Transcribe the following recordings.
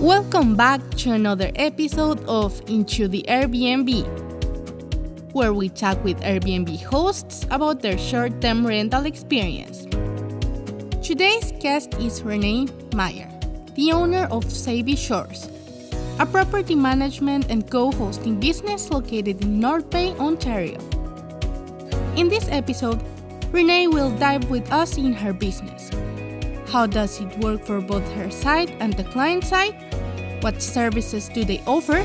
Welcome back to another episode of Into the Airbnb, where we talk with Airbnb hosts about their short term rental experience. Today's guest is Renee Meyer, the owner of Savvy Shores, a property management and co hosting business located in North Bay, Ontario. In this episode, Renee will dive with us in her business. How does it work for both her side and the client side? What services do they offer?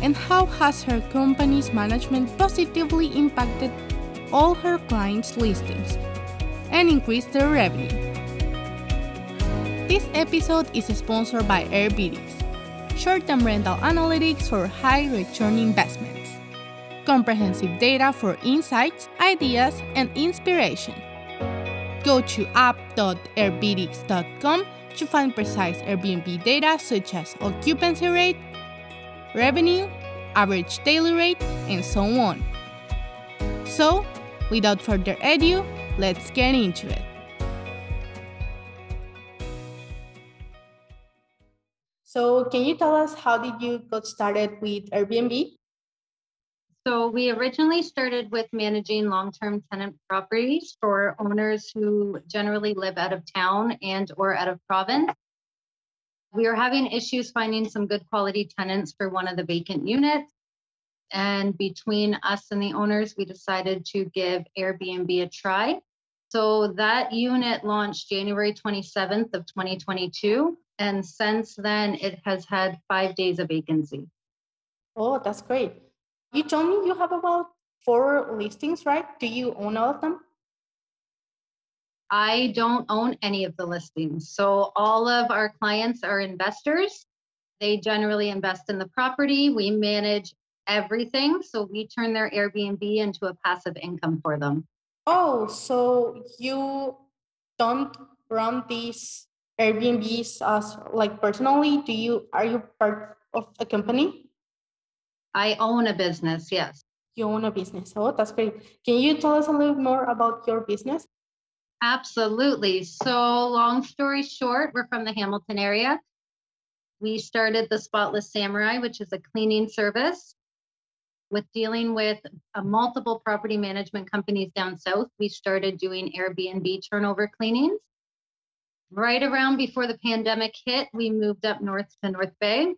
And how has her company's management positively impacted all her clients' listings and increased their revenue? This episode is sponsored by Airbtics, short-term rental analytics for high return investments comprehensive data for insights, ideas, and inspiration. Go to app.airbtics.com to find precise Airbnb data such as occupancy rate, revenue, average daily rate, and so on. So, without further ado, let's get into it. So, can you tell us how did you got started with Airbnb? So we originally started with managing long-term tenant properties for owners who generally live out of town and or out of province. We are having issues finding some good quality tenants for one of the vacant units. And between us and the owners, we decided to give Airbnb a try. So that unit launched January 27th of 2022. And since then, it has had five days of vacancy. Oh, that's great. You told me you have about four listings, right? Do you own all of them? I don't own any of the listings. So all of our clients are investors. They generally invest in the property. We manage everything. So we turn their Airbnb into a passive income for them. Oh, so you don't run these Airbnbs as like personally? Do you are you part of a company? I own a business, yes. You own a business. Oh, that's great. Can you tell us a little more about your business? Absolutely. So, long story short, we're from the Hamilton area. We started the Spotless Samurai, which is a cleaning service. With dealing with uh, multiple property management companies down south, we started doing Airbnb turnover cleanings. Right around before the pandemic hit, we moved up north to North Bay.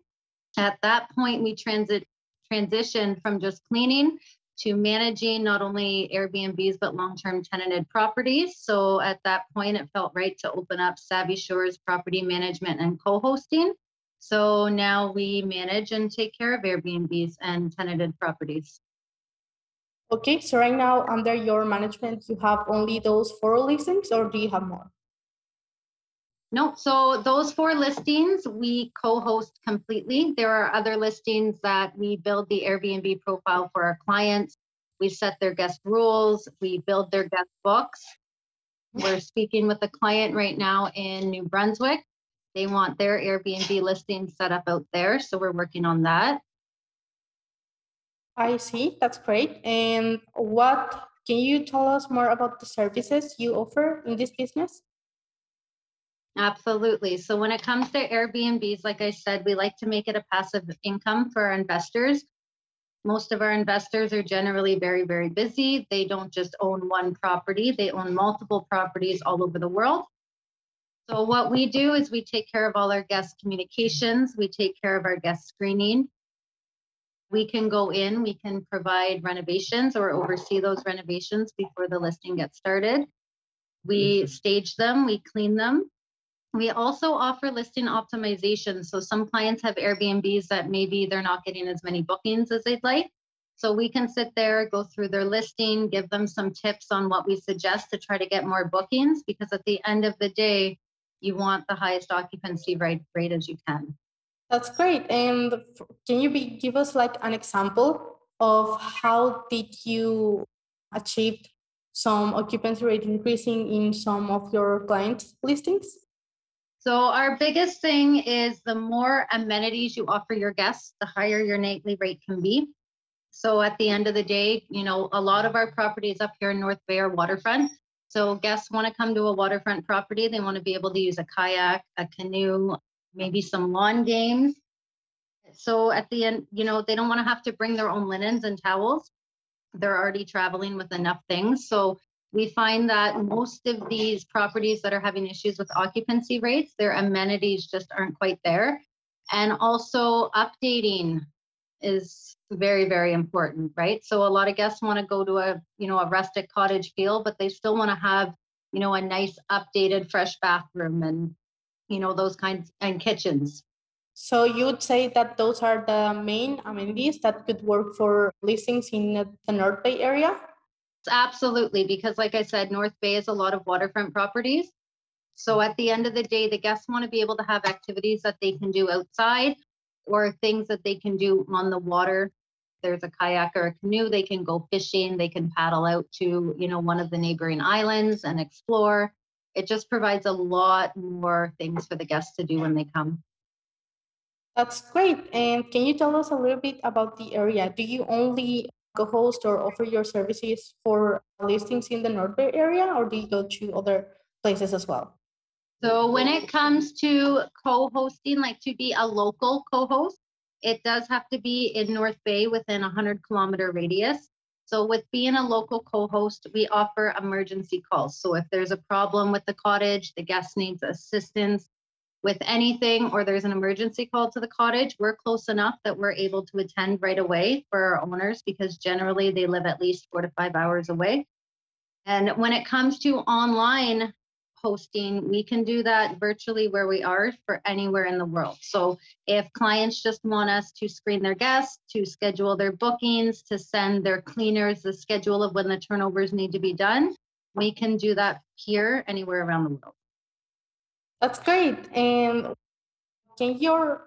At that point, we transit transitioned from just cleaning to managing not only Airbnbs but long-term tenanted properties. So at that point, it felt right to open up Savvy Shores Property Management and Co-hosting. So now we manage and take care of Airbnbs and tenanted properties. Okay, so right now under your management, you have only those four listings, or do you have more? No, so those four listings we co-host completely. There are other listings that we build the Airbnb profile for our clients. We set their guest rules, we build their guest books. We're speaking with a client right now in New Brunswick. They want their Airbnb listing set up out there, so we're working on that. I see, that's great. And what can you tell us more about the services you offer in this business? Absolutely. So when it comes to Airbnbs, like I said, we like to make it a passive income for our investors. Most of our investors are generally very, very busy. They don't just own one property, they own multiple properties all over the world. So what we do is we take care of all our guest communications, we take care of our guest screening. We can go in, we can provide renovations or oversee those renovations before the listing gets started. We stage them, we clean them, we also offer listing optimization. So some clients have Airbnbs that maybe they're not getting as many bookings as they'd like. So we can sit there, go through their listing, give them some tips on what we suggest to try to get more bookings because at the end of the day, you want the highest occupancy rate, rate as you can. That's great. And can you be, give us like an example of how did you achieve some occupancy rate increasing in some of your client listings? So our biggest thing is the more amenities you offer your guests, the higher your nightly rate can be. So at the end of the day, you know, a lot of our properties up here in North Bay are waterfront. So guests want to come to a waterfront property. They want to be able to use a kayak, a canoe, maybe some lawn games. So at the end, you know, they don't want to have to bring their own linens and towels. They're already traveling with enough things. So we find that most of these properties that are having issues with occupancy rates, their amenities just aren't quite there. And also updating is very, very important, right? So a lot of guests want to go to a, you know, a rustic cottage feel, but they still want to have, you know, a nice updated fresh bathroom and, you know, those kinds and kitchens. So you would say that those are the main amenities that could work for listings in the North Bay area? Absolutely, because like I said, North Bay is a lot of waterfront properties. So mm. at the end of the day, the guests want to be able to have activities that they can do outside or things that they can do on the water. There's a kayak or a canoe, they can go fishing, they can paddle out to, you know, one of the neighboring islands and explore. It just provides a lot more things for the guests to do when they come. That's great. And can you tell us a little bit about the area? Do you only co-host or offer your services for listings in the North Bay area, or do you go to other places as well? So when it comes to co-hosting, like to be a local co-host, it does have to be in North Bay within a 100 kilometer radius. So with being a local co-host, we offer emergency calls. So if there's a problem with the cottage, the guest needs assistance, with anything or there's an emergency call to the cottage, we're close enough that we're able to attend right away for our owners because generally they live at least four to five hours away. And when it comes to online hosting, we can do that virtually where we are for anywhere in the world. So if clients just want us to screen their guests, to schedule their bookings, to send their cleaners the schedule of when the turnovers need to be done, we can do that here anywhere around the world. That's great. And can your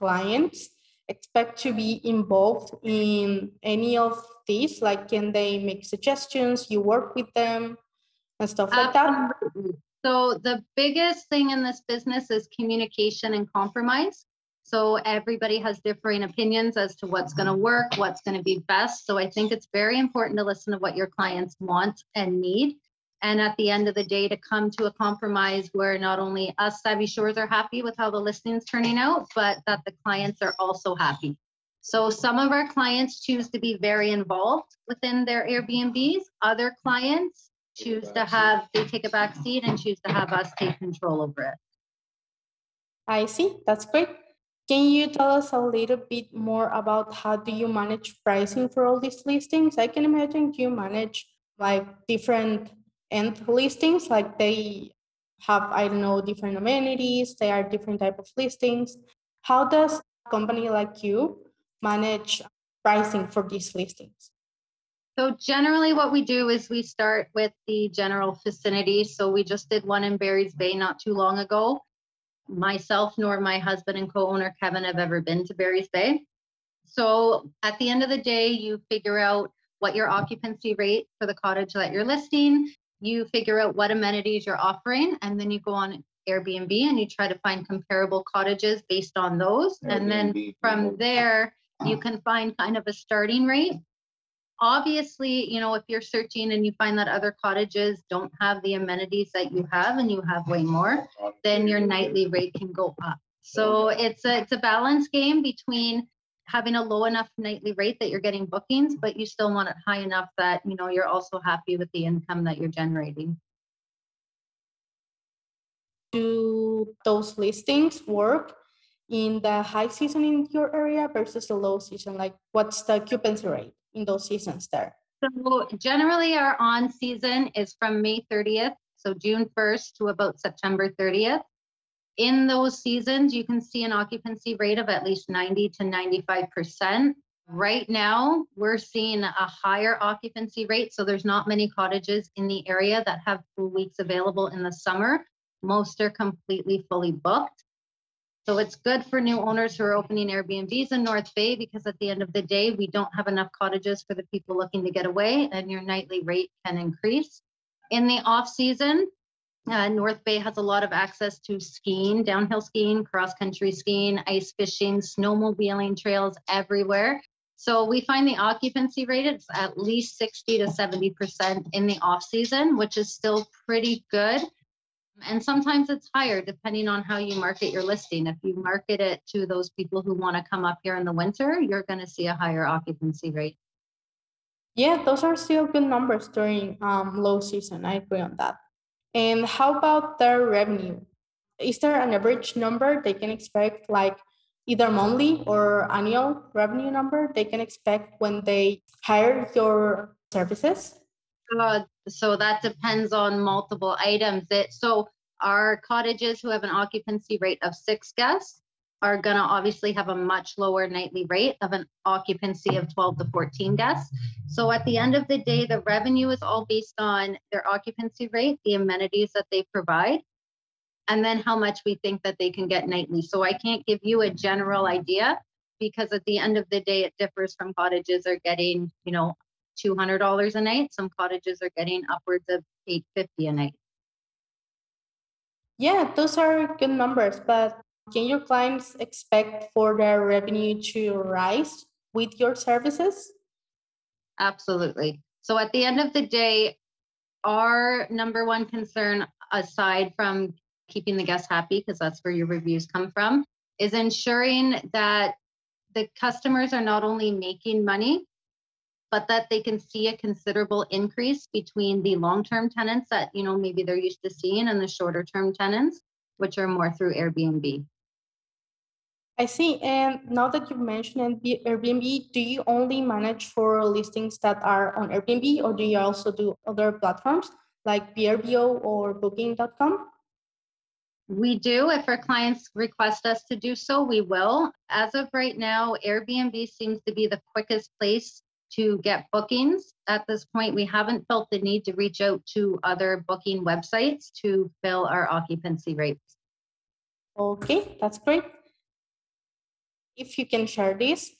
clients expect to be involved in any of these? Like, can they make suggestions? You work with them and stuff like Absolutely. that? Um, so, the biggest thing in this business is communication and compromise. So, everybody has differing opinions as to what's going to work, what's going to be best. So, I think it's very important to listen to what your clients want and need and at the end of the day to come to a compromise where not only us savvy shores are happy with how the listing's turning out but that the clients are also happy. So some of our clients choose to be very involved within their airbnbs. Other clients choose to have they take a back seat and choose to have us take control over it. I see. That's great. Can you tell us a little bit more about how do you manage pricing for all these listings? I can imagine you manage like different and listings like they have i don't know different amenities they are different type of listings. How does a company like you manage pricing for these listings? So generally what we do is we start with the general vicinity. So we just did one in barry's bay not too long ago. Myself nor my husband and co-owner kevin have ever been to barry's bay. So at the end of the day you figure out what your occupancy rate for the cottage that you're listing you figure out what amenities you're offering and then you go on Airbnb and you try to find comparable cottages based on those. Airbnb, and then from there, you can find kind of a starting rate. Obviously, you know, if you're searching and you find that other cottages don't have the amenities that you have and you have way more, then your nightly rate can go up. So it's a it's a balance game between having a low enough nightly rate that you're getting bookings, but you still want it high enough that you know you're also happy with the income that you're generating. Do those listings work in the high season in your area versus the low season? Like what's the occupancy rate in those seasons there? So generally our on season is from May 30th, so June 1st to about September 30th in those seasons, you can see an occupancy rate of at least 90 to 95%. Right now, we're seeing a higher occupancy rate. So there's not many cottages in the area that have full weeks available in the summer. Most are completely fully booked. So it's good for new owners who are opening Airbnbs in North Bay because at the end of the day, we don't have enough cottages for the people looking to get away and your nightly rate can increase. In the off season, uh, North Bay has a lot of access to skiing, downhill skiing, cross country skiing, ice fishing, snowmobiling trails everywhere. So we find the occupancy rate is at least 60 to 70% in the off season, which is still pretty good. And sometimes it's higher depending on how you market your listing. If you market it to those people who want to come up here in the winter, you're going to see a higher occupancy rate. Yeah, those are still good numbers during um, low season. I agree on that. And how about their revenue? Is there an average number they can expect, like either monthly or annual revenue number they can expect when they hire your services? Uh, so that depends on multiple items. It so our cottages who have an occupancy rate of six guests are going to obviously have a much lower nightly rate of an occupancy of 12 to 14 guests. So at the end of the day, the revenue is all based on their occupancy rate, the amenities that they provide, and then how much we think that they can get nightly. So I can't give you a general idea because at the end of the day, it differs from cottages are getting, you know, $200 a night. Some cottages are getting upwards of 850 a night. Yeah, those are good numbers, but can your clients expect for their revenue to rise with your services? Absolutely. So at the end of the day, our number one concern, aside from keeping the guests happy, because that's where your reviews come from, is ensuring that the customers are not only making money, but that they can see a considerable increase between the long-term tenants that you know maybe they're used to seeing and the shorter-term tenants, which are more through Airbnb. I see. And now that you've mentioned Airbnb, do you only manage for listings that are on Airbnb or do you also do other platforms like VRBO or Booking.com? We do. If our clients request us to do so, we will. As of right now, Airbnb seems to be the quickest place to get bookings. At this point, we haven't felt the need to reach out to other booking websites to fill our occupancy rates. Okay, that's great if you can share this,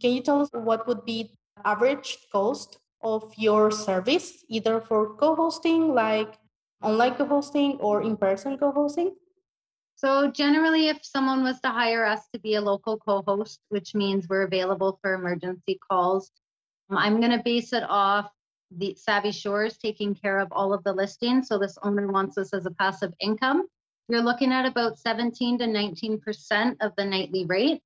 can you tell us what would be the average cost of your service, either for co-hosting, like online co-hosting or in-person co-hosting? So generally, if someone was to hire us to be a local co-host, which means we're available for emergency calls, um, I'm going to base it off the Savvy Shores taking care of all of the listings. So this owner wants us as a passive income. You're looking at about 17 to 19% of the nightly rate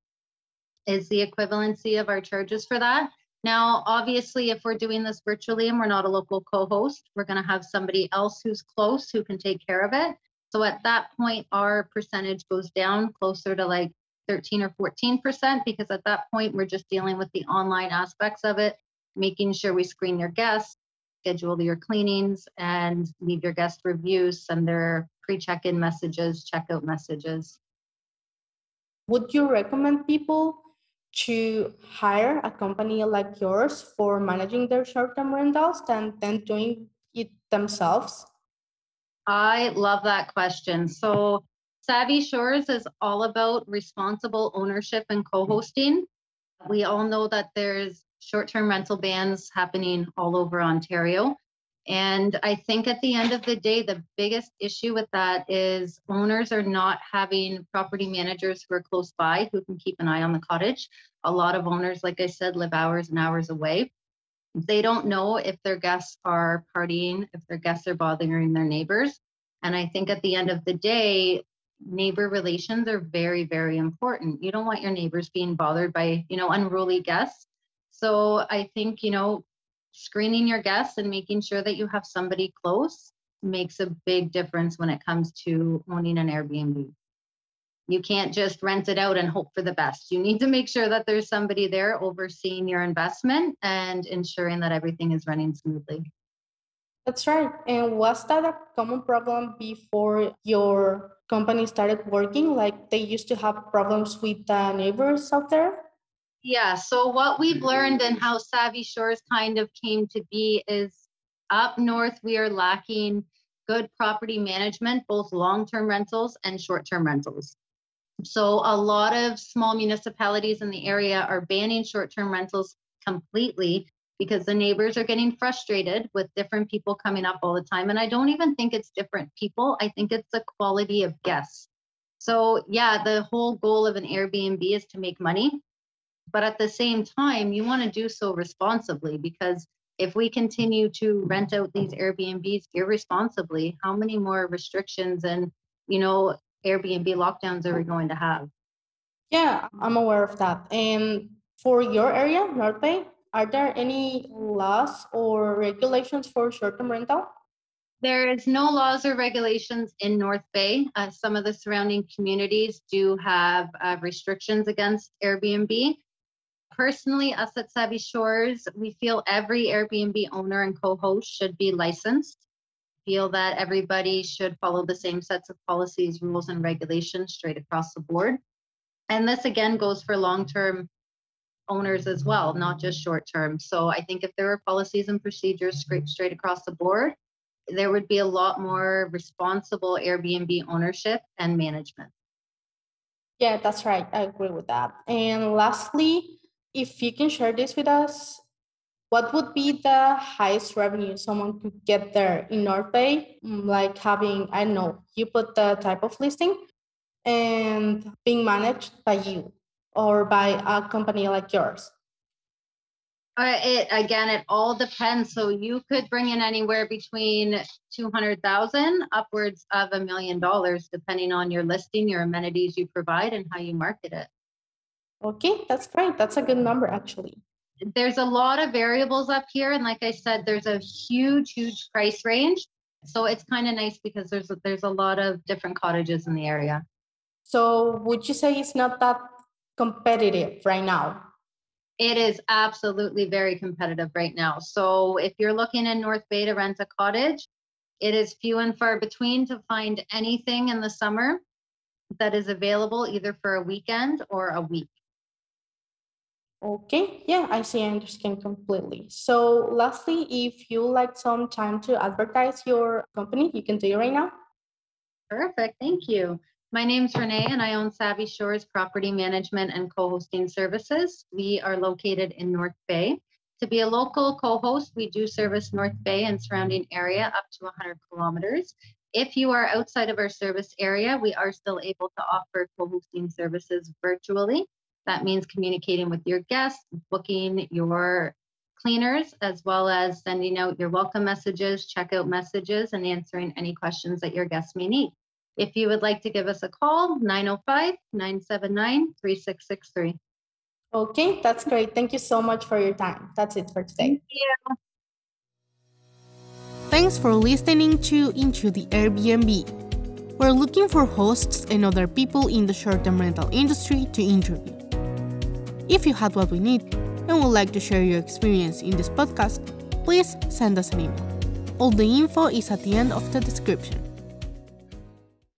is the equivalency of our charges for that. Now, obviously, if we're doing this virtually and we're not a local co-host, we're going to have somebody else who's close who can take care of it. So at that point, our percentage goes down closer to like 13 or 14% because at that point, we're just dealing with the online aspects of it, making sure we screen your guests, schedule your cleanings, and leave your guest reviews, send their pre-check-in messages, checkout messages. Would you recommend people to hire a company like yours for managing their short-term rentals than then doing it themselves? I love that question. So Savvy Shores is all about responsible ownership and co-hosting. We all know that there's short-term rental bans happening all over Ontario. And I think at the end of the day, the biggest issue with that is owners are not having property managers who are close by who can keep an eye on the cottage. A lot of owners, like I said, live hours and hours away. They don't know if their guests are partying, if their guests are bothering their neighbors. And I think at the end of the day, neighbor relations are very, very important. You don't want your neighbors being bothered by, you know, unruly guests. So I think, you know, screening your guests and making sure that you have somebody close makes a big difference when it comes to owning an Airbnb. You can't just rent it out and hope for the best. You need to make sure that there's somebody there overseeing your investment and ensuring that everything is running smoothly. That's right. And was that a common problem before your company started working? Like they used to have problems with the neighbors out there? Yeah. So what we've learned and how Savvy Shores kind of came to be is up north, we are lacking good property management, both long-term rentals and short-term rentals. So a lot of small municipalities in the area are banning short-term rentals completely because the neighbors are getting frustrated with different people coming up all the time. And I don't even think it's different people. I think it's the quality of guests. So yeah, the whole goal of an Airbnb is to make money but at the same time, you want to do so responsibly because if we continue to rent out these Airbnbs irresponsibly, how many more restrictions and, you know, Airbnb lockdowns are we going to have? Yeah, I'm aware of that. And for your area, North Bay, are there any laws or regulations for short-term rental? There is no laws or regulations in North Bay. Uh, some of the surrounding communities do have uh, restrictions against Airbnb. Personally, us at Savvy Shores, we feel every Airbnb owner and co-host should be licensed. Feel that everybody should follow the same sets of policies, rules, and regulations straight across the board. And this again goes for long-term owners as well, not just short-term. So I think if there were policies and procedures straight straight across the board, there would be a lot more responsible Airbnb ownership and management. Yeah, that's right. I agree with that. And lastly, if you can share this with us, what would be the highest revenue someone could get there in North Bay? Mm, like having, I don't know, you put the type of listing and being managed by you or by a company like yours. Uh, it again, it all depends. So you could bring in anywhere between two hundred thousand upwards of a million dollars, depending on your listing, your amenities you provide, and how you market it. Okay, that's great. That's a good number, actually. There's a lot of variables up here, and like I said, there's a huge, huge price range. So it's kind of nice because there's a, there's a lot of different cottages in the area. So would you say it's not that competitive right now? It is absolutely very competitive right now. So if you're looking in North Bay to rent a cottage, it is few and far between to find anything in the summer that is available either for a weekend or a week. Okay, yeah, I see, I understand completely. So lastly, if you like some time to advertise your company, you can do it right now. Perfect, thank you. My name is Renee and I own Savvy Shores Property Management and Co-hosting Services. We are located in North Bay. To be a local co-host, we do service North Bay and surrounding area up to 100 kilometers. If you are outside of our service area, we are still able to offer co-hosting services virtually. That means communicating with your guests, booking your cleaners, as well as sending out your welcome messages, checkout messages, and answering any questions that your guests may need. If you would like to give us a call, 905 979 3663. Okay, that's great. Thank you so much for your time. That's it for today. Thank you. Thanks for listening to Into the Airbnb. We're looking for hosts and other people in the short term rental industry to interview. If you had what we need and would like to share your experience in this podcast, please send us an email. All the info is at the end of the description.